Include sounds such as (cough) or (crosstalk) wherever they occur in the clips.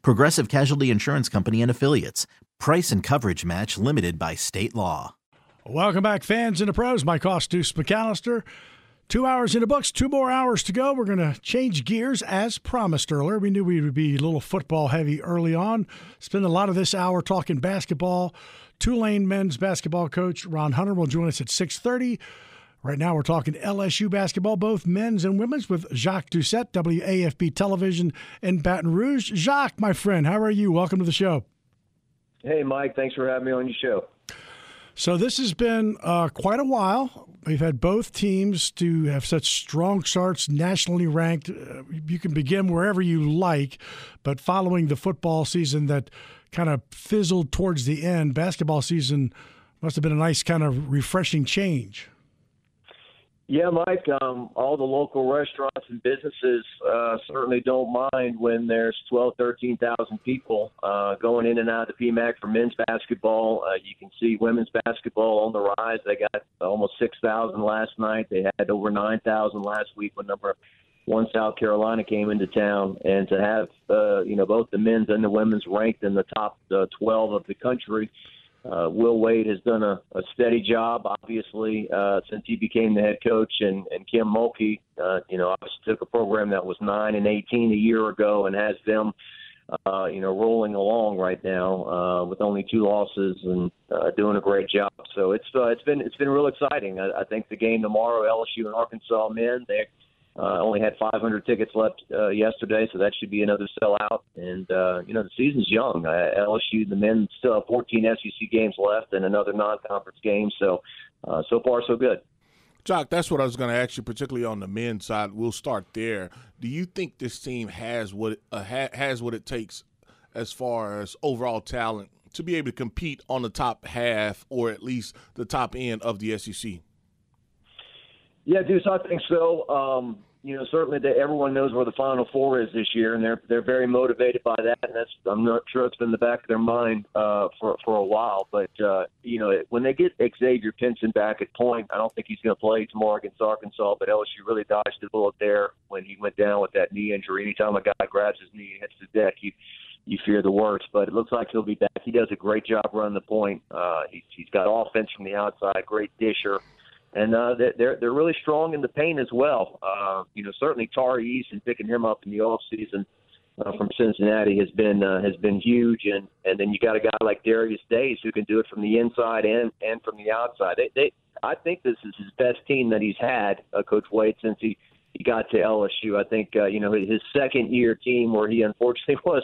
Progressive Casualty Insurance Company and Affiliates. Price and coverage match limited by state law. Welcome back, fans and the pros. Mike Deuce McAllister. Two hours in the books, two more hours to go. We're going to change gears as promised earlier. We knew we would be a little football heavy early on. Spend a lot of this hour talking basketball. Tulane men's basketball coach Ron Hunter will join us at 630. Right now, we're talking LSU basketball, both men's and women's, with Jacques Doucette, WAFB Television in Baton Rouge. Jacques, my friend, how are you? Welcome to the show. Hey, Mike. Thanks for having me on your show. So, this has been uh, quite a while. We've had both teams to have such strong starts, nationally ranked. Uh, you can begin wherever you like, but following the football season that kind of fizzled towards the end, basketball season must have been a nice kind of refreshing change. Yeah, Mike. Um, all the local restaurants and businesses uh, certainly don't mind when there's 12, 13,000 people uh, going in and out of the PMAC for men's basketball. Uh, you can see women's basketball on the rise. They got almost 6,000 last night. They had over 9,000 last week when number one South Carolina came into town, and to have uh, you know both the men's and the women's ranked in the top uh, 12 of the country uh, Will Wade has done a, a steady job, obviously, uh, since he became the head coach, and, and Kim Mulkey, uh, you know, obviously took a program that was nine and eighteen a year ago and has them, uh, you know, rolling along right now uh, with only two losses and uh, doing a great job. So it's uh, it's been it's been real exciting. I, I think the game tomorrow, LSU and Arkansas men, they uh, only had 500 tickets left uh, yesterday, so that should be another sellout. And uh, you know the season's young. Uh, LSU, the men still have 14 SEC games left and another non-conference game. So uh, so far so good. Jacques, that's what I was going to ask you, particularly on the men's side. We'll start there. Do you think this team has what uh, ha- has what it takes as far as overall talent to be able to compete on the top half or at least the top end of the SEC? Yeah, Deuce, I think so. Um, you know, certainly that everyone knows where the Final Four is this year, and they're they're very motivated by that. And that's I'm not sure it's been the back of their mind uh, for for a while. But uh, you know, when they get Xavier Pinson back at point, I don't think he's going to play tomorrow against Arkansas. But LSU really dodged the bullet there when he went down with that knee injury. Anytime a guy grabs his knee and hits the deck, you you fear the worst. But it looks like he'll be back. He does a great job running the point. Uh, he's he's got offense from the outside, great disher and uh, they're they're really strong in the paint as well. Uh, you know, certainly Tari Eason picking him up in the off season uh, from Cincinnati has been uh, has been huge, and and then you got a guy like Darius Days who can do it from the inside and and from the outside. They, they I think this is his best team that he's had, uh, Coach Wade, since he he got to LSU. I think uh, you know his second year team where he (laughs) unfortunately was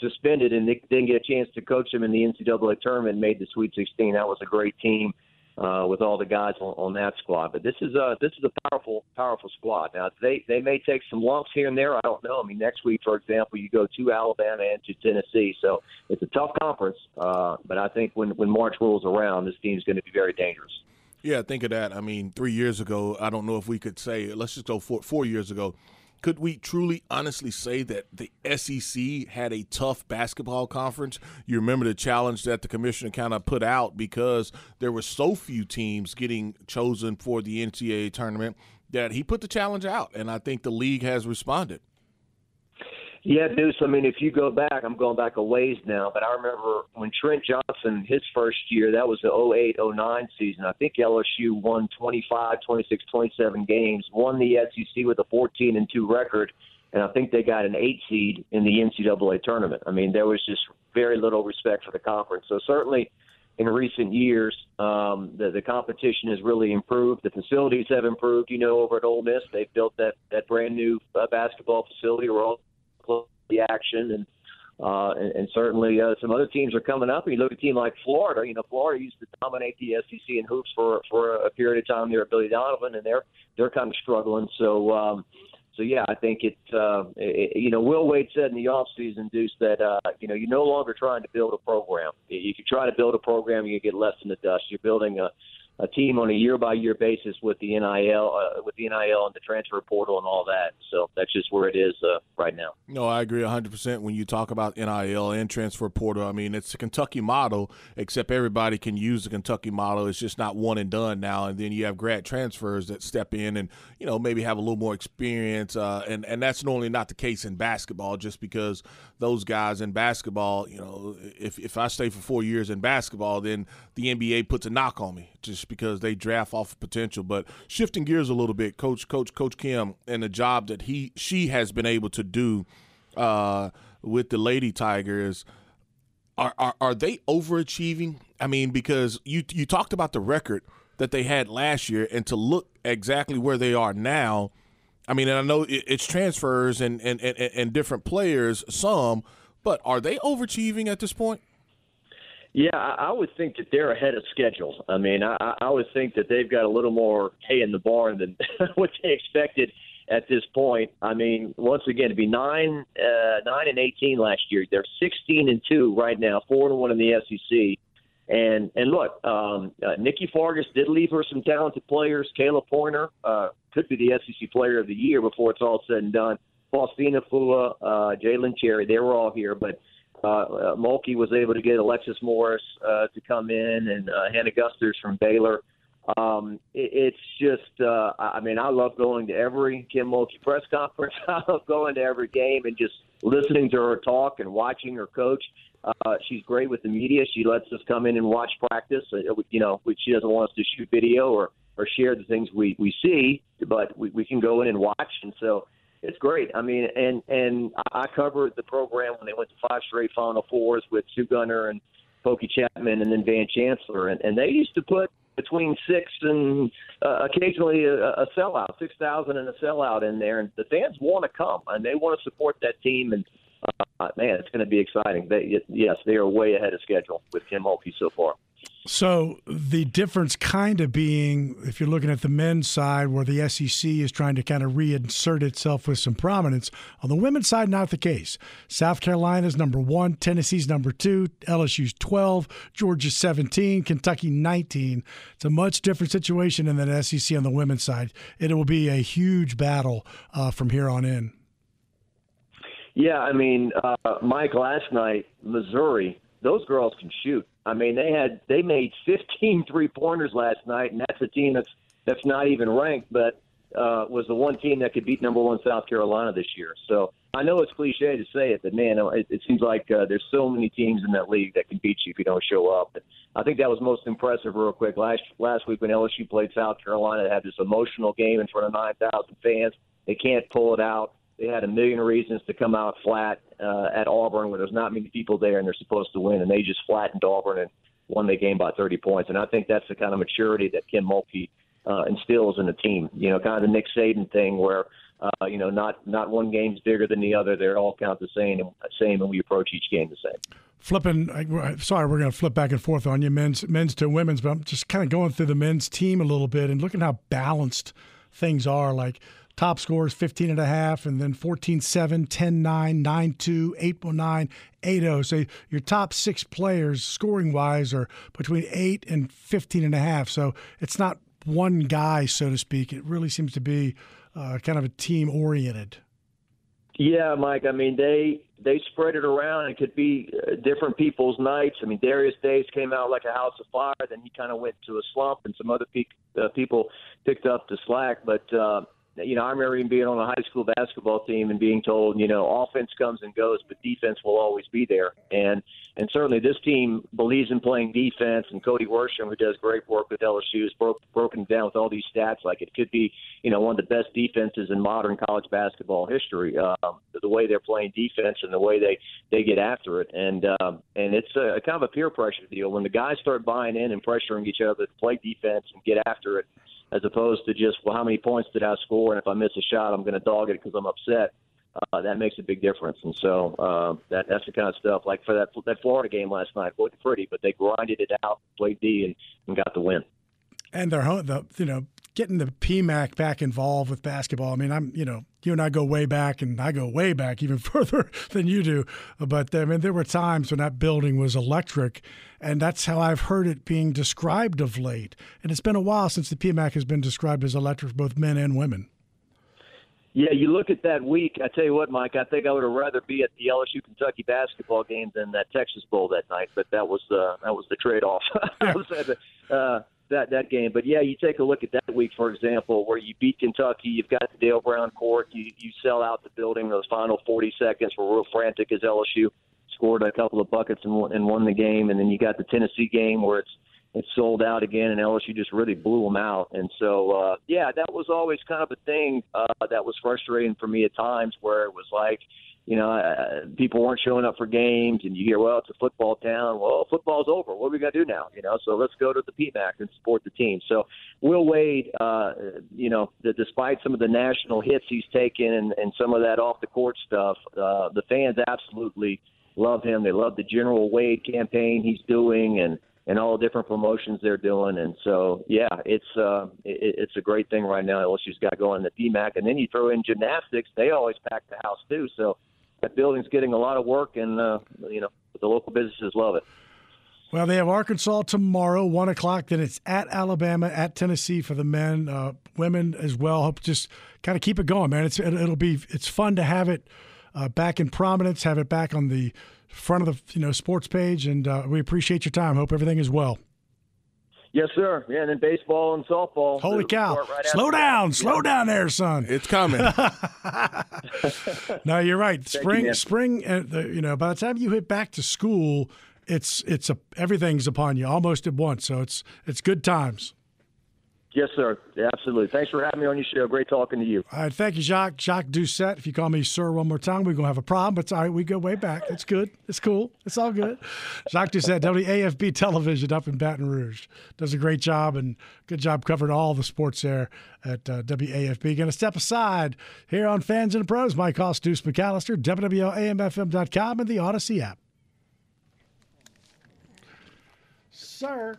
suspended and didn't get a chance to coach him in the NCAA tournament, made the Sweet 16. That was a great team uh, with all the guys on, on that squad. But this is a this is a powerful powerful squad. Now they they may take some lumps here and there. I don't know. I mean, next week, for example, you go to Alabama and to Tennessee, so it's a tough conference. Uh, but I think when when March rolls around, this team's going to be very dangerous. Yeah, think of that. I mean, three years ago, I don't know if we could say. Let's just go four four years ago could we truly honestly say that the SEC had a tough basketball conference? You remember the challenge that the commissioner kind of put out because there were so few teams getting chosen for the NCAA tournament that he put the challenge out, and I think the league has responded. Yeah, Deuce. I mean, if you go back, I'm going back a ways now, but I remember when Trent Johnson, his first year, that was the 08 09 season. I think LSU won 25, 26, 27 games, won the SEC with a 14 and 2 record, and I think they got an eight seed in the NCAA tournament. I mean, there was just very little respect for the conference. So certainly, in recent years, um, the the competition has really improved. The facilities have improved. You know, over at Ole Miss, they've built that that brand new uh, basketball facility where all the action and uh, and, and certainly uh, some other teams are coming up. You look at a team like Florida. You know, Florida used to dominate the SEC in hoops for for a period of time there at Billy Donovan, and they're they're kind of struggling. So. Um, so yeah, I think it, uh, it. You know, Will Wade said in the off season, Deuce, that uh, you know you're no longer trying to build a program. If you try to build a program, you get less in the dust. You're building a a team on a year by year basis with the NIL, uh, with the NIL and the transfer portal and all that. So that's just where it is uh, right now. No, I agree 100% when you talk about NIL and transfer portal. I mean, it's a Kentucky model, except everybody can use the Kentucky model. It's just not one and done now. And then you have grad transfers that step in and, you know, maybe have a little more experience. Uh, and, and that's normally not the case in basketball just because those guys in basketball, you know, if, if I stay for four years in basketball, then the NBA puts a knock on me just because they draft off of potential. But shifting gears a little bit, Coach Coach Coach Kim and the job that he she has been able to do uh, with the Lady Tigers. Are, are are they overachieving? I mean, because you you talked about the record that they had last year, and to look exactly where they are now. I mean, and I know it's transfers and, and, and, and different players, some, but are they overachieving at this point? Yeah, I would think that they're ahead of schedule. I mean, I, I would think that they've got a little more hay in the barn than (laughs) what they expected at this point. I mean, once again, to be nine, uh, nine and eighteen last year, they're sixteen and two right now, four and one in the SEC. And and look, um, uh, Nikki Fargas did leave her some talented players. Khayla Pointer uh, could be the SEC Player of the Year before it's all said and done. Faustine Aifuwa, uh, Jailin Cherry, they were all here, but uh, uh, Mulkey was able to get Alexis Morris uh, to come in and uh, Hannah Gusters from Baylor. Um, it, it's just, uh, I mean, I love going to every Kim Mulkey press conference. (laughs) I love going to every game and just listening to her talk and watching her coach. Uh, she's great with the media. She lets us come in and watch practice. Uh, you know, she doesn't want us to shoot video or or share the things we we see, but we, we can go in and watch. And so it's great. I mean, and and I covered the program when they went to five straight Final Fours with Sue Gunter and Pokey Chatman and then Van Chancellor, and, and they used to put between six and uh, occasionally a, a sellout, six thousand and a sellout in there, and the fans want to come and they want to support that team, and uh, man, it's going to be exciting. They, yes, they are way ahead of schedule with Kim Mulkey so far. So the difference kind of being, if you're looking at the men's side, where the SEC is trying to kind of reinsert itself with some prominence, on the women's side, not the case. South Carolina's number one, Tennessee's number two, LSU's 12, Georgia's 17, Kentucky 19. It's a much different situation than the SEC on the women's side. It will be a huge battle uh, from here on in. Yeah, I mean, uh, Mike, last night, Missouri, those girls can shoot. I mean, they had they made (laughs) 15 three pointers last night, and that's a team that's that's not even ranked, but uh, was the one team that could beat number one South Carolina this year. So I know it's cliche to say it, but man, it, it seems like uh, there's so many teams in that league that can beat you if you don't show up. And I think that was most impressive, real quick. Last last week when LSU played South Carolina, they had this emotional game in front of 9,000 fans. They can't pull it out. They had a million reasons to come out flat uh, at Auburn, where there's not many people there, and they're supposed to win, and they just flattened Auburn and won the game by 30 points. And I think that's the kind of maturity that Kim Mulkey uh, instills in the team. You know, kind of the Nick Saban thing, where uh, you know, not not one game's bigger than the other. They all count the same, and same, and we approach each game the same. Flipping, sorry, we're going to flip back and forth on you, men's men's to women's, but I'm just kind of going through the men's team a little bit and looking how balanced things are. Like Top scores 15 and a half, and then 14 7, 10 9, 9 2, 8 9, 8 0. So your top six players, scoring wise, are between 8 and 15 and a half. So it's not one guy, so to speak. It really seems to be uh, kind of a team oriented. Yeah, Mike. I mean, they they spread it around. It could be uh, different people's nights. I mean, Darius Days came out like a house of fire. Then he kind of went to a slump, and some other pe- uh, people picked up the slack. But uh, you know, I remember even being on a high school basketball team and being told, you know, offense comes and goes, but defense will always be there. And and certainly this team believes in playing defense. And Cody Worsham, who does great work with LSU, has broke, broken down with all these stats like it could be, you know, one of the best defenses in modern college basketball history. Um, the way they're playing defense and the way they they get after it, and um, and it's a, a kind of a peer pressure deal when the guys start buying in and pressuring each other to play defense and get after it as opposed to just well, how many points did I score, and if I miss a shot, I'm going to dog it because I'm upset. Uh, that makes a big difference, and so uh, that that's the kind of stuff. Like for that that Florida game last night, wasn't pretty, but they grinded it out, played D, and, and got the win. And they're the you know getting the PMAC back involved with basketball. I mean, I'm you know you and I go way back, and I go way back even (laughs) further than you do. But I mean, there were times when that building was electric, and that's how I've heard it being described of late. And it's been a while since the PMAC has been described as electric, both men and women. Yeah, you look at that week. I tell you what, Mike. I think I would have rather be at the LSU Kentucky basketball game than that Texas Bowl that night. But that was the that was the trade off. (laughs) That that game. But yeah, you take a look at that week, for example, where you beat Kentucky. You've got the Dale Brown court. You you sell out the building. Those final 40 seconds were real frantic as LSU scored a couple of buckets and won, and won the game. And then you got the Tennessee game where it's it's sold out again, and LSU just really blew them out. And so, uh, yeah, that was always kind of a thing uh, that was frustrating for me at times, where it was like, you know, uh, people weren't showing up for games, and you hear, well, it's a football town. Well, football's over. What are we going to do now? You know, so let's go to the PMAC and support the team. So Will Wade, uh, you know, the, despite some of the national hits he's taken and, and some of that off the court stuff, uh, the fans absolutely love him. They love the General Wade campaign he's doing, and and all the different promotions they're doing. And so, yeah, it's uh, it, it's a great thing right now. LSU's got going the PMAC, and then you throw in gymnastics; they always pack the house too. So that building's getting a lot of work, and uh, you know the local businesses love it. Well, they have Arkansas tomorrow, one o'clock. Then it's at Alabama, at Tennessee for the men, uh, women as well. Hope just kind of keep it going, man. It's it'll be it's fun to have it uh, back in prominence, have it back on the front of the you know sports page, and uh, we appreciate your time. Hope everything is well. Yes, sir. Yeah, and then baseball and softball. Holy cow! Right slow down, yeah. slow down there, son. It's coming. (laughs) no, you're right. Spring, you, spring. Uh, the, you know, by the time you hit back to school, it's it's a everything's upon you almost at once. So it's it's good times. Yes, sir. Absolutely. Thanks for having me on your show. Great talking to you. All right. Thank you, Jacques. Jacques Doucette. If you call me sir one more time, we're going to have a problem. But. We go way back. It's good. It's cool. It's all good. Jacques Doucette, WAFB Television up in Baton Rouge. Does a great job and good job covering all the sports there at uh, WAFB. Going to step aside here on Fans and Pros. Mike Hoss, Deuce McAllister, WWLAMFM.com, and the Audacy app. Sir.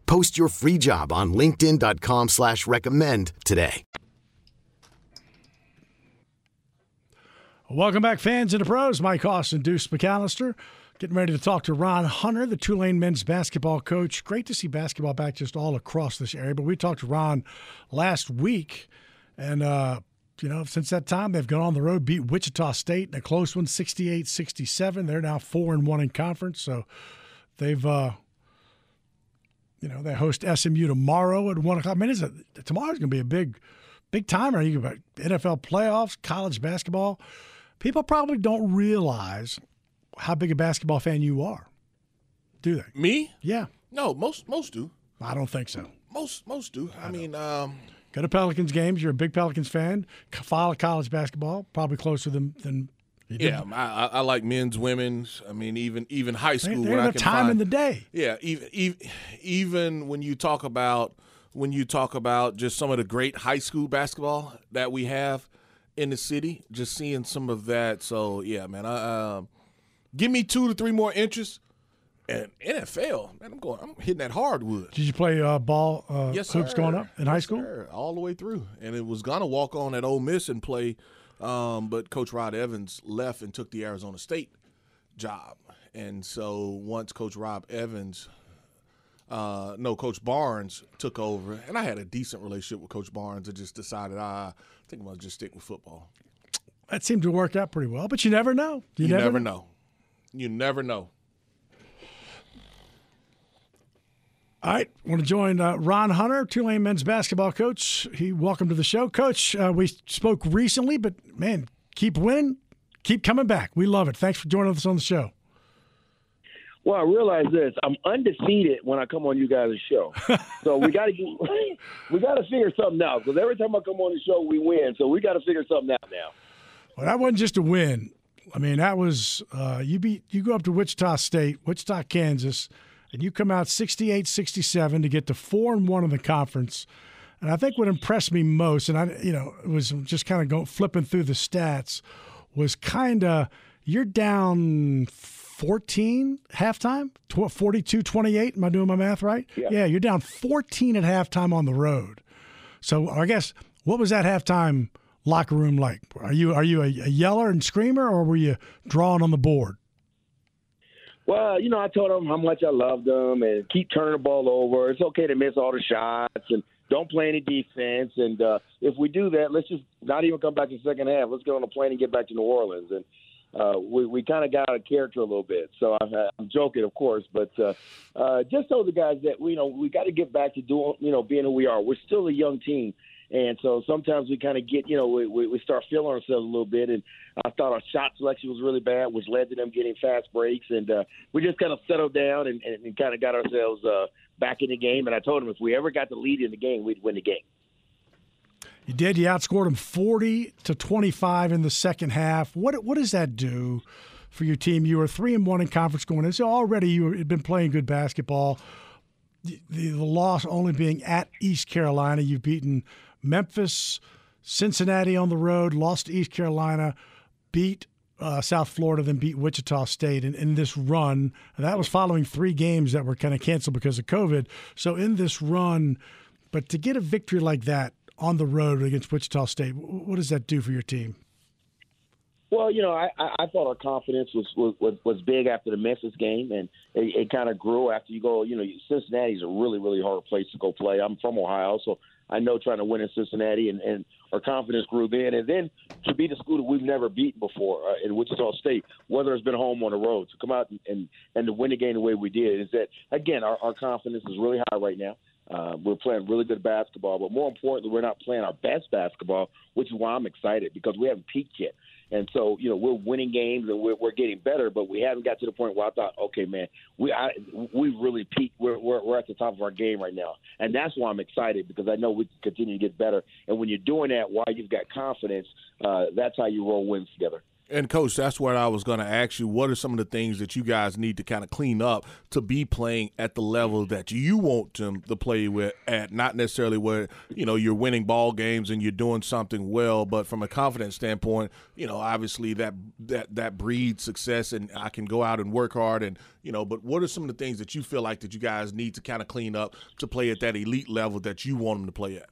Post your free job on linkedin.com slash recommend today. Welcome back, fans and the pros. Mike Hoss, Deuce McAllister. Getting ready to talk to Ron Hunter, the Tulane men's basketball coach. Great to see basketball back just all across this area. But we talked to Ron last week, and, uh, you know, since that time, they've gone on the road, beat Wichita State in a close one, 68 67. They're now 4 and 1 in conference. So they've, uh, you know, they host SMU tomorrow at 1 o'clock. I mean, it's a, tomorrow's going to be a big big timer. You got NFL playoffs, college basketball. People probably don't realize how big a basketball fan you are, do they? Me? Yeah, No, most most do. I don't think so. Most most do. I, mean, um, Go to Pelicans games. You're a big Pelicans fan. Follow college basketball, probably closer than than. Yeah, I, I- I like men's, women's. I mean, even even high school. when I enough can time find, in the day. Yeah, even, even even when you talk about when you talk about just some of the great high school basketball that we have in the city, just seeing some of that. So yeah, man, I, um, give me two to three more inches, and NFL, man, I'm going, I'm hitting that hardwood. Did you play uh, ball uh, Yes, hoops sir. going up in high school? sir. all the way through, and it was gonna walk on at Ole Miss and play, um, but Coach Rob Evans left and took the Arizona State job, and so once Coach Rob Evans, uh, no, Coach Barnes took over, and I had a decent relationship with Coach Barnes. I just decided ah, I think I'm gonna just stick with football. That seemed to work out pretty well, but you never know. You, You, never, know. You never know. All right, want to join uh, Ron Hunter, Tulane men's basketball coach. He welcome to the show, Coach. Uh, we spoke recently, but man, keep winning, keep coming back. We love it. Thanks for joining us on the show. Well, I realize this: I'm undefeated when I come on you guys' show. (laughs) so we got to we got to figure something out because every time I come on the show, we win. So we got to figure something out now. Well, that wasn't just a win. I mean, that was uh, you beat you go up to Wichita State, Wichita, Kansas, and you come out 68-67 to get to four and one in the conference. And I think what impressed me most, and I you know it was just kind of going flipping through the stats, was kind of you're down 14 halftime, 42 28. Am I doing my math right? Yeah. you're down 14 at halftime on the road. So I guess what was that halftime locker room like? Are you are you a, a yeller and screamer, or were you drawing on the board? Well, you know, I told them how much I loved them and keep turning the ball over. It's okay to miss all the shots and don't play any defense. And uh, if we do that, let's just not even come back to the second half. Let's get on a plane and get back to New Orleans. And uh, we, we kind of got out of character a little bit. So I, I'm joking, of course, but uh, uh, just told the guys that you know we got to get back to doing, you know, being who we are. We're still a young team. And so sometimes we kind of get, you know, we, we, we start feeling ourselves a little bit. And I thought our shot selection was really bad, which led to them getting fast breaks. And uh, we just kind of settled down and, and, and kind of got ourselves uh, back in the game. And I told them if we ever got the lead in the game, we'd win the game. You did. You outscored them 40 to 25 in the second half. What what does that do for your team? You were three and one in conference going in, so already you had been playing good basketball. The, the, the loss only being at East Carolina. You've beaten Memphis, Cincinnati on the road, lost to East Carolina, beat uh, South Florida, then beat Wichita State in, in this run. And that was following three games that were kind of canceled because of COVID. So in this run, but to get a victory like that on the road against Wichita State, what does that do for your team? Well, you know, I, I thought our confidence was, was was was big after the Memphis game, and it, it kind of grew after you go. You know, Cincinnati's a really really hard place to go play. I'm from Ohio, so I know trying to win in Cincinnati, and, and our confidence grew then. And then to beat a school that we've never beaten before uh, in Wichita State, whether it's been home on the road, to come out and, and and to win the game the way we did is that again our, our confidence is really high right now. Uh, we're playing really good basketball, but more importantly, we're not playing our best basketball, which is why I'm excited because we haven't peaked yet. And so, you know, we're winning games and we're, we're getting better, but we haven't got to the point where I thought, okay, man, we I, we really peaked. We're, we're we're at the top of our game right now, and that's why I'm excited because I know we can continue to get better. And when you're doing that while you've got confidence, uh, that's how you roll wins together. And coach, that's what I was going to ask you. What are some of the things that you guys need to kind of clean up to be playing at the level that you want them to play with at? Not necessarily where you know you're winning ball games and you're doing something well, but from a confidence standpoint, you know, obviously that that that breeds success, and I can go out and work hard, and you know. But what are some of the things that you feel like that you guys need to kind of clean up to play at that elite level that you want them to play at?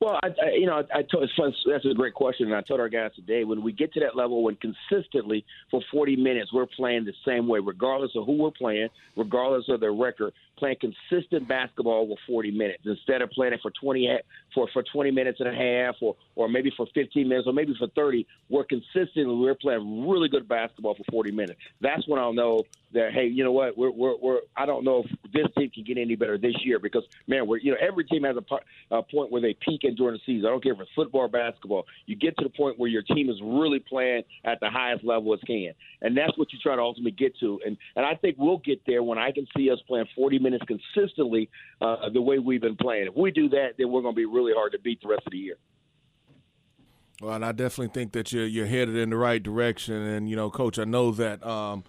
Well, I, I you know, I, I told, that's a great question, and I told our guys today when we get to that level, when consistently for 40 minutes we're playing the same way, regardless of who we're playing, regardless of their record, playing consistent basketball for 40 minutes instead of playing it for 20 for for 20 minutes and a half, or or maybe for 15 minutes, or maybe for 30. We're consistently we're playing really good basketball for 40 minutes. That's when I'll know that hey, you know what, we're we're, we're I don't know if this team can get any better this year because man, we're you know every team has a, a point where they peak in during the season. I don't care if it's football or basketball. You get to the point where your team is really playing at the highest level it can, and that's what you try to ultimately get to. And and I think we'll get there when I can see us playing 40 minutes consistently uh, the way we've been playing. If we do that, then we're going to be really hard to beat the rest of the year. Well, and I definitely think that you're you're headed in the right direction. And you know, Coach, I know that. Um,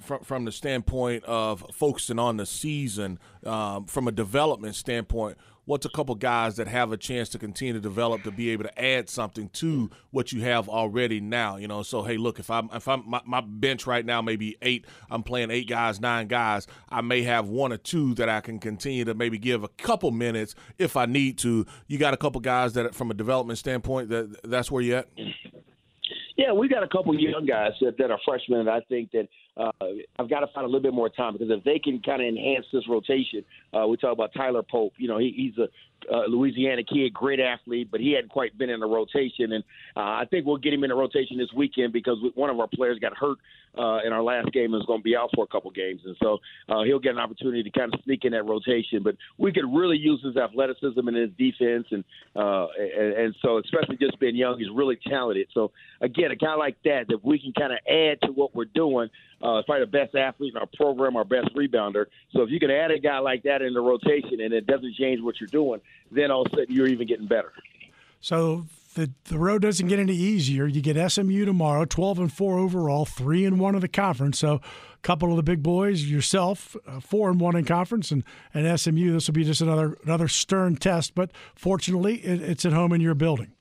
from from the standpoint of focusing on the season, um, from a development standpoint, what's a couple guys that have a chance to continue to develop to be able to add something to what you have already now? You know, so hey, look, if I'm if I'm my, my bench right now maybe eight, I'm playing eight guys, nine guys. I may have one or two that I can continue to maybe give a couple minutes if I need to. You got a couple guys that, from a development standpoint, that that's where you at. Yeah, we got a couple young guys that, that are freshmen, I think that uh, I've got to find a little bit more time because if they can kind of enhance this rotation, uh, we talk about Tyler Pope. You know, he, he's a uh, Louisiana kid, great athlete, but he hadn't quite been in the rotation. And uh, I think we'll get him in the rotation this weekend because one of our players got hurt uh, in our last game and is going to be out for a couple games. And so uh, he'll get an opportunity to kind of sneak in that rotation. But we could really use his athleticism and his defense. And, uh, and, and so, especially just being young, he's really talented. So, again, a guy like that, that we can kind of add to what we're doing, uh, probably the best athlete in our program, our best rebounder. So if you can add a guy like that in the rotation and it doesn't change what you're doing, then all of a sudden you're even getting better. So the the road doesn't get any easier. You get SMU tomorrow, twelve and four overall, three and one of the conference. So a couple of the big boys, yourself, uh, four and one in conference, and and SMU. This will be just another another stern test. But fortunately, it, it's at home in your building.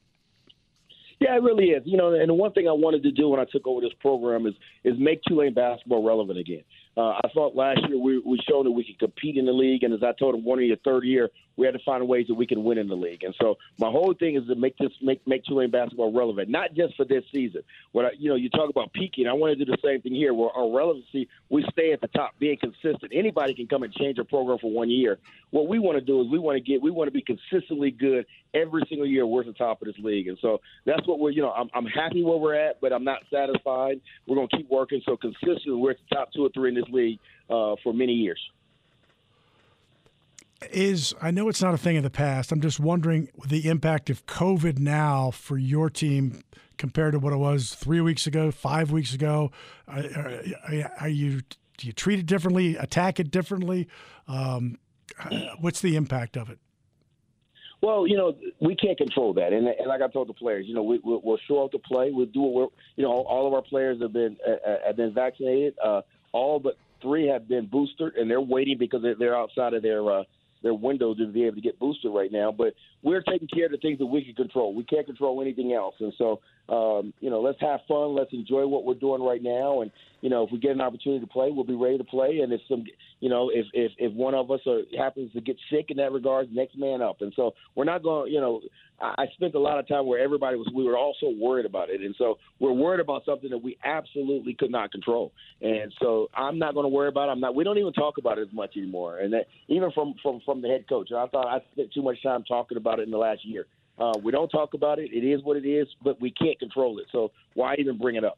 Yeah, it really is. You know, and the one thing I wanted to do when I took over this program is is make Tulane basketball relevant again. Uh, I thought last year we we showed that we could compete in the league, and as I told him, one of your third year, we had to find ways that we can win in the league. And so my whole thing is to make this make make Tulane basketball relevant, not just for this season. What I, you know, you talk about peaking. I want to do the same thing here, where our relevancy we stay at the top, being consistent. Anybody can come and change a program for one year. What we want to do is we want to get we want to be consistently good every single year. We're at the top of this league, and so that's what we're. You know, I'm I'm happy where we're at, but I'm not satisfied. We're going to keep working. So consistently, we're at the top two or three in this league uh, for many years. Is I know it's not a thing of the past. I'm just wondering the impact of COVID now for your team compared to what it was three weeks ago, five weeks ago. Are, are, are you do you treat it differently, attack it differently? Um, what's the impact of it? Well, you know, we can't control that, and, and like I told the players, you know, we, we'll, we'll show up to play. We'll do what you know, all of our players have been uh, have been vaccinated. Uh, all but three have been boosted, and they're waiting because they're outside of their uh, their window to be able to get boosted right now. But we're taking care of the things that we can control. We can't control anything else, and so um, you know, let's have fun. Let's enjoy what we're doing right now, and you know, if we get an opportunity to play, we'll be ready to play. And if some, you know, if if, if one of us are, happens to get sick in that regard, next man up. And so we're not going. You know, I I spent a lot of time where everybody was. We were also worried about it, and so we're worried about something that we absolutely could not control. And so I'm not going to worry about. it. I'm not. We don't even talk about it as much anymore. And that even from from from the head coach, I thought I spent too much time talking about it in the last year. Uh, we don't talk about it. It is what it is, but we can't control it. So why even bring it up?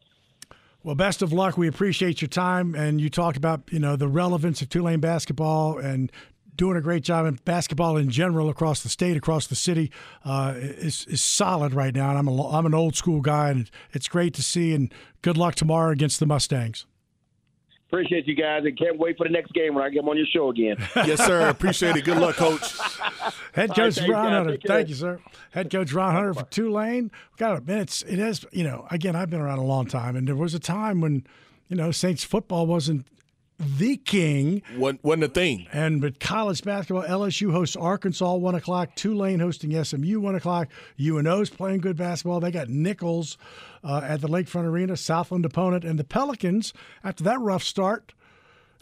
Well, best of luck. We appreciate your time, and you talked about you know the relevance of Tulane basketball and doing a great job in basketball in general across the state, across the city. Uh, is is solid right now, and I'm a, I'm an old school guy, and it's great to see. And good luck tomorrow against the Mustangs. Appreciate you guys, and can't wait for the next game when I get on your show again. (laughs) yes, sir. Appreciate it. Good luck, Coach. Head coach right, Ron Hunter. Thank you, sir. Head coach Ron Hunter for Tulane. Got a minute. It has, you know, again, I've been around a long time, and there was a time when, you know, Saints football wasn't the king. Wasn't, wasn't a thing. And but college basketball, LSU hosts Arkansas one o'clock, Tulane hosting SMU one o'clock. UNO's playing good basketball. They got Nicholls uh, at the Lakefront Arena, Southland opponent, and the Pelicans after that rough start.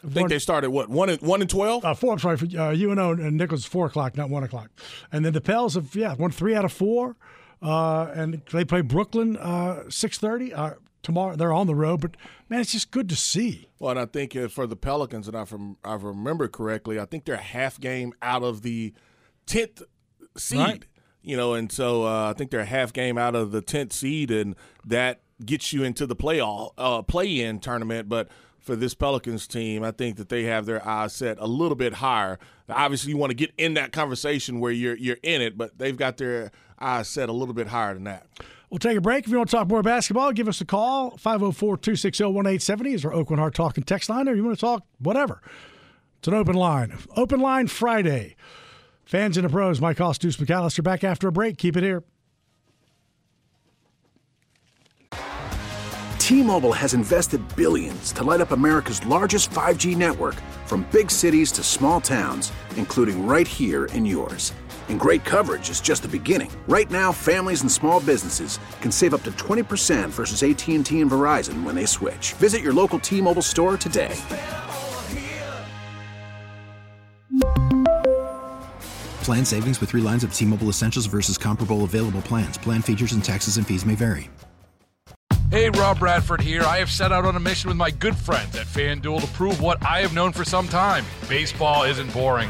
I think they started what one and one and twelve. Uh, four. I'm sorry for uh, UNO and Nicholls four o'clock, not one o'clock. And then the Pels have yeah won three out of four, uh, and they play Brooklyn uh, six thirty. Uh, tomorrow they're on the road, but man, it's just good to see. Well, and I think uh, for the Pelicans, and I from I remember correctly, I think they're a half game out of the tenth seed. Right. You know, and so uh, I think they're a half game out of the tenth seed, and that gets you into the playoff uh, play in tournament. But for this Pelicans team. I think that they have their eyes set a little bit higher. Obviously, you want to get in that conversation where you're you're in it, but they've got their eyes set a little bit higher than that. We'll take a break. If you want to talk more basketball, give us a call. 504 260 1870 is our Oakland Heart Talking text line, or you want to talk whatever. It's an open line. Open line Friday. Fans and the pros, Mike Hoss, Deuce McAllister back after a break. Keep it here. T-Mobile has invested billions to light up America's largest 5G network from big cities to small towns, including right here in yours. And great coverage is just the beginning. Right now, families and small businesses can save up to 20% versus AT&T and Verizon when they switch. Visit your local T-Mobile store today. Plan savings with 3 lines of T-Mobile Essentials versus comparable available plans. Plan features and taxes and fees may vary. Hey, Rob Bradford here. I have set out on a mission with my good friends at FanDuel to prove what I have known for some time baseball isn't boring.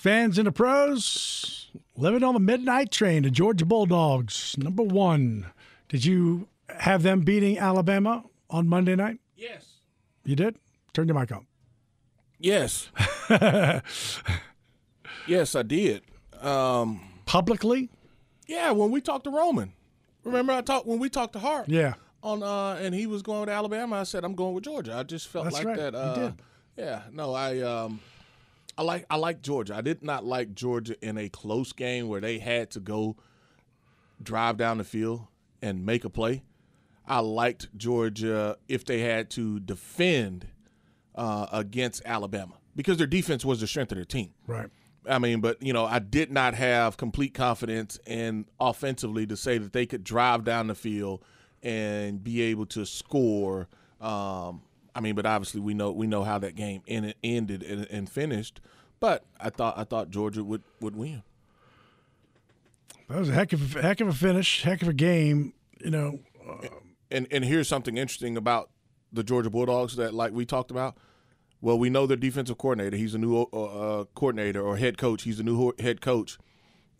fans and the pros. Living on the midnight train, the Georgia Bulldogs, number one. Did you have them beating Alabama on Monday night? Yes. You did? Turn your mic on. Yes. (laughs) yes, I did. Um, Publicly? yeah, when we talked to Roman. Remember I talked when we talked to Hart? Yeah. On uh and he was going to Alabama, I said I'm going with Georgia. I just felt That's like right. that uh did. Yeah, no, I um I like I like Georgia. I did not like Georgia in a close game where they had to go drive down the field and make a play. I liked Georgia if they had to defend uh, against Alabama because their defense was the strength of their team. Right. I mean, but you know, I did not have complete confidence in offensively to say that they could drive down the field and be able to score. Um, I mean, but obviously we know we know how that game ended, ended and, and finished. But I thought I thought Georgia would would win. That was a heck of a heck of a finish, heck of a game. You know, And and here's something interesting about the Georgia Bulldogs that like we talked about. Well, we know their defensive coordinator. He's a new uh, uh, coordinator or head coach. He's a new head coach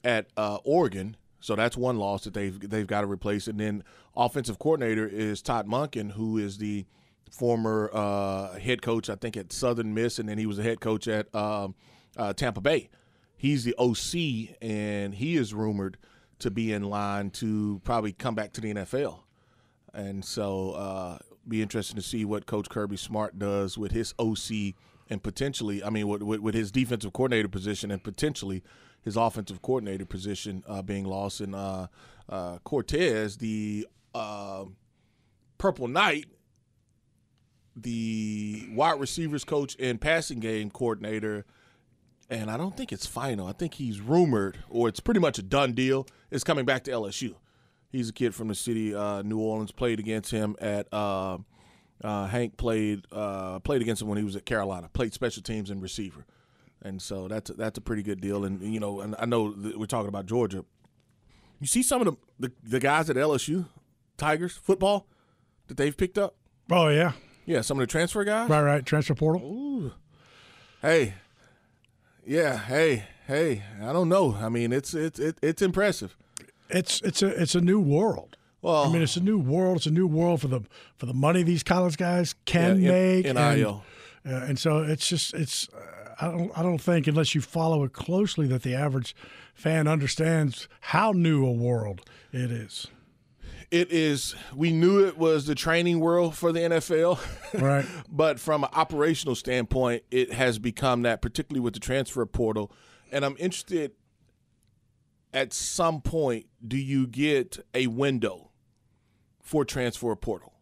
at uh, Oregon. So that's one loss that they've they've got to replace. And then offensive coordinator is Todd Monken, who is the former uh, head coach, I think, at Southern Miss, and then he was a head coach at um, uh, Tampa Bay. He's the OC, and he is rumored to be in line to probably come back to the NFL. And so, uh, be interesting to see what Coach Kirby Smart does with his OC and potentially, I mean, with, with, his defensive coordinator position and potentially his offensive coordinator position uh, being lost. And uh, uh, Cortez, the uh, Purple Knight, the wide receivers coach and passing game coordinator, and I don't think it's final. I think he's rumored, or it's pretty much a done deal. Is coming back to LSU. He's a kid from the city, uh, New Orleans. Played against him at uh, uh, Hank played uh, played against him when he was at Carolina. Played special teams and receiver, and so that's a, that's a pretty good deal. And you know, and I know we're talking about Georgia. You see some of the, the the guys at LSU, Tigers football, that they've picked up. oh yeah, Yeah, some of the transfer guys. right, right. Transfer portal. Hey, yeah, hey, hey. I don't know. I mean, it's it's it, it's impressive. It's it's a it's a new world. Well, I mean, it's a new world. It's a new world for the for the money these college guys can Yeah, make. And, uh, and so it's just it's. Uh, I don't I don't think unless you follow it closely that the average fan understands how new a world it is. It is. We knew it was the training world for the NFL, (laughs) Right. but from an operational standpoint, it has become that, particularly with the transfer portal. And I'm interested. At some point, do you get a window for transfer portal?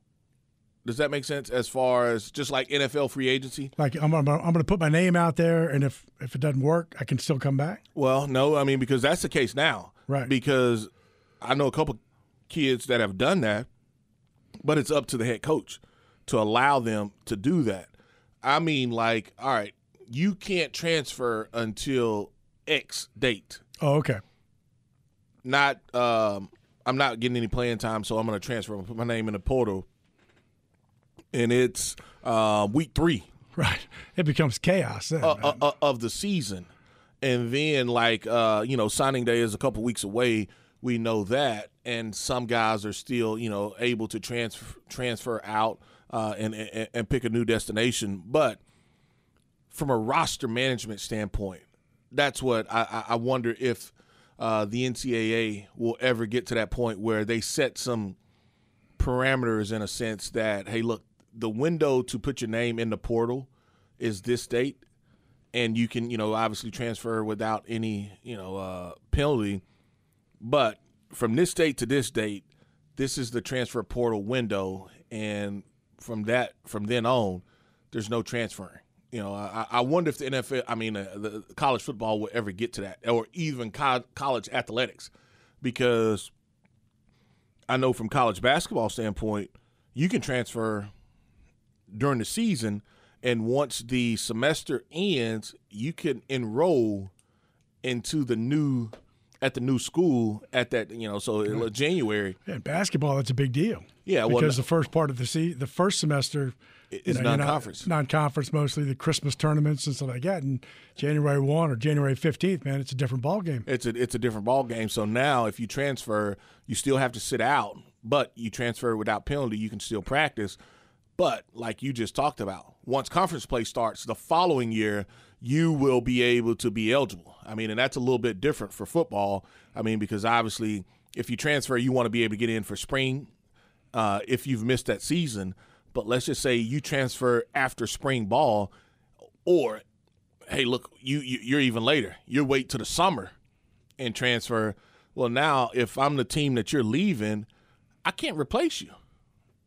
Does that make sense? As far as just like NFL free agency? Like I'm I'm, I'm going to put my name out there, and if if it doesn't work, I can still come back. Well, no, I mean because that's the case now. Right. Because I know a couple kids that have done that, but it's up to the head coach to allow them to do that. I mean, like, all right, you can't transfer until X date. Oh, okay. Not, um, I'm not getting any playing time, so I'm going to transfer. I'm gonna put my name in the portal, and it's uh, week three. (laughs) Right. It becomes chaos then. uh, uh, uh, of the season, and then like uh, you know, signing day is a couple weeks away. We know that, and some guys are still you know able to transfer transfer out uh, and, and and pick a new destination. But from a roster management standpoint, that's what I, I- wonder if uh, the NCAA will ever get to that point where they set some parameters in a sense that hey, look, the window to put your name in the portal is this date, and you can you know obviously transfer without any you know uh, penalty, but from this date to this date, this is the transfer portal window, and from that from then on, there's no transferring. You know, I, I wonder if the NFL, I mean, uh, the college football will ever get to that, or even co- college athletics, because I know from college basketball standpoint, you can transfer during the season, and once the semester ends, you can enroll into the new at the new school at that you know so in January. Yeah, basketball, that's a big deal. Yeah, well, because the first part of the se- the first semester is you know, you're not- non-conference. non-conference mostly the Christmas tournaments and stuff like that. And January one or January fifteenth, man, it's a different ball game. It's a it's a different ball game. So now, if you transfer, you still have to sit out, but you transfer without penalty. You can still practice. But like you just talked about, once conference play starts the following year, you will be able to be eligible. I mean, and that's a little bit different for football. I mean, because obviously, if you transfer, you want to be able to get in for spring uh, if you've missed that season. But let's just say you transfer after spring ball, or hey, look, you, you you're even later. You wait to the summer and transfer. Well, now if I'm the team that you're leaving, I can't replace you.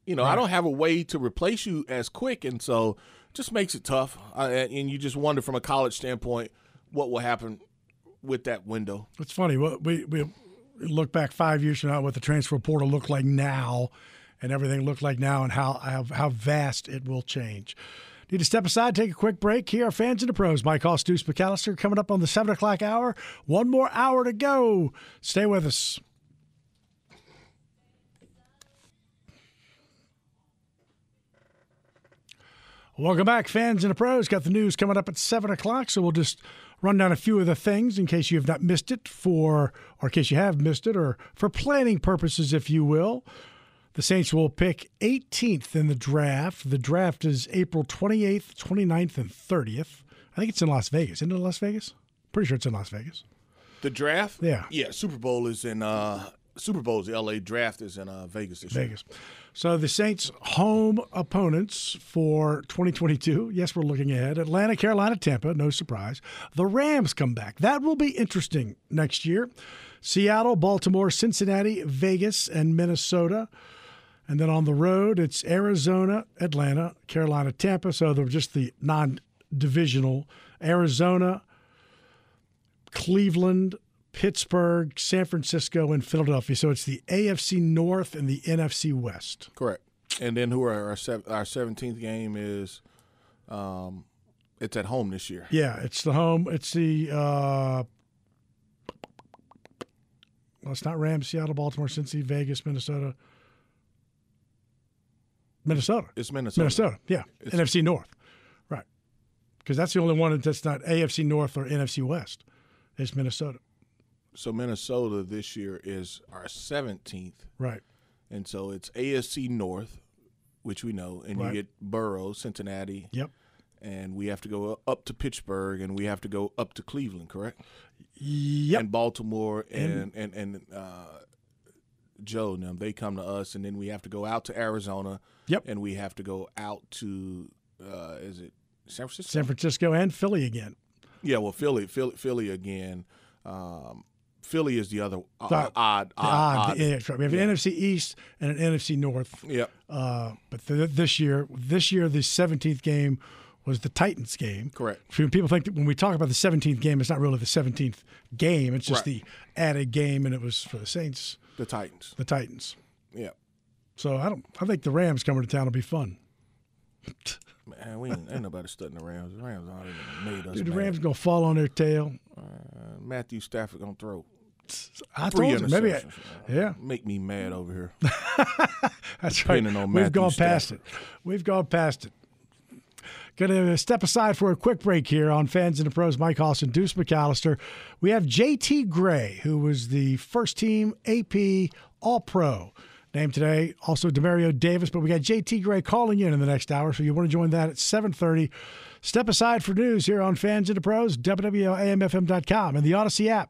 You know, I don't have a way to replace you as quick, and so just makes it tough. Uh, and you just wonder from a college standpoint what will happen with that window. It's funny. We we look back five years from now, what the transfer portal looked like now, and everything looked like now, and how how, vast it will change. Need to step aside, take a quick break. Here are fans and the pros. Mike Deuce McAllister coming up on the seven o'clock hour. One more hour to go. Stay with us. Welcome back, fans and the pros. Got the news coming up at 7 o'clock, so we'll just run down a few of the things in case you have not missed it for, or in case you have missed it, or for planning purposes, if you will. The Saints will pick 18th in the draft. The draft is April 28th, 29th, and 30th. I think it's in Las Vegas. Isn't it in Las Vegas? Pretty sure it's in Las Vegas. The draft, Yeah. yeah. Super Bowl is in uh, Super Bowl's L.A. Draft is in uh, Vegas this year. So the Saints' home opponents for 2022. Yes, we're looking ahead. Atlanta, Carolina, Tampa. No surprise. The Rams come back. That will be interesting next year. Seattle, Baltimore, Cincinnati, Vegas, and Minnesota. And then on the road, it's Arizona, Atlanta, Carolina, Tampa. So they're just the non-divisional. Arizona, Cleveland, Pittsburgh, San Francisco, and Philadelphia. So it's the AFC North and the NFC West. Correct. And then who are our our seventeenth game is, um, it's at home this year. Yeah, it's the home. It's the uh, well, it's not Rams, Seattle, Baltimore, Cincy, Vegas, Minnesota. Minnesota. It's Minnesota. Minnesota. Yeah, It's- NFC North. Right. Because that's the only one that's not AFC North or NFC West. It's Minnesota. So Minnesota this year is our seventeenth, Right. and so it's AFC North, which we know, and Right. you get Burrow, Cincinnati, Yep. and we have to go up to Pittsburgh, and we have to go up to Cleveland, correct? Yep. And Baltimore And- and and and uh, Joe and them they come to us, and then we have to go out to Arizona. Yep. And we have to go out to uh, is it San Francisco? San Francisco and Philly again. Yeah, well, Philly, Philly, Philly again. Um, Philly is the other uh, odd, odd, odd- the-. We have Yeah. an NFC East and an NFC North. Yep. Uh, but th- this year, this year, the 17th game was the Titans game. Correct. People think that when we talk about the 17th game, it's not really the 17th game. It's just Right. the added game, and it was for the Saints, The Titans. the Titans. Yeah. So I don't. I think the Rams coming to town will be fun. Man, we ain't, ain't nobody studying the Rams. The Rams already made us. Dude, the mad. Rams gonna fall on their tail. Uh, Matthew Stafford gonna throw. I Three told you, maybe. I, yeah, Make me mad over here. (laughs) that's right. We've Matthew gone past it. We've gone past it. Going to step aside for a quick break here on Fans and the Pros. Mike Austin, Deuce McAllister. We have JT Gray, who was the first team AP All Pro named today. Also Demario Davis, but we got JT Gray calling in in the next hour, so you want to join that at 7:30. Step aside for news here on Fans and the Pros, WWLAMFM.com and the Audacy app.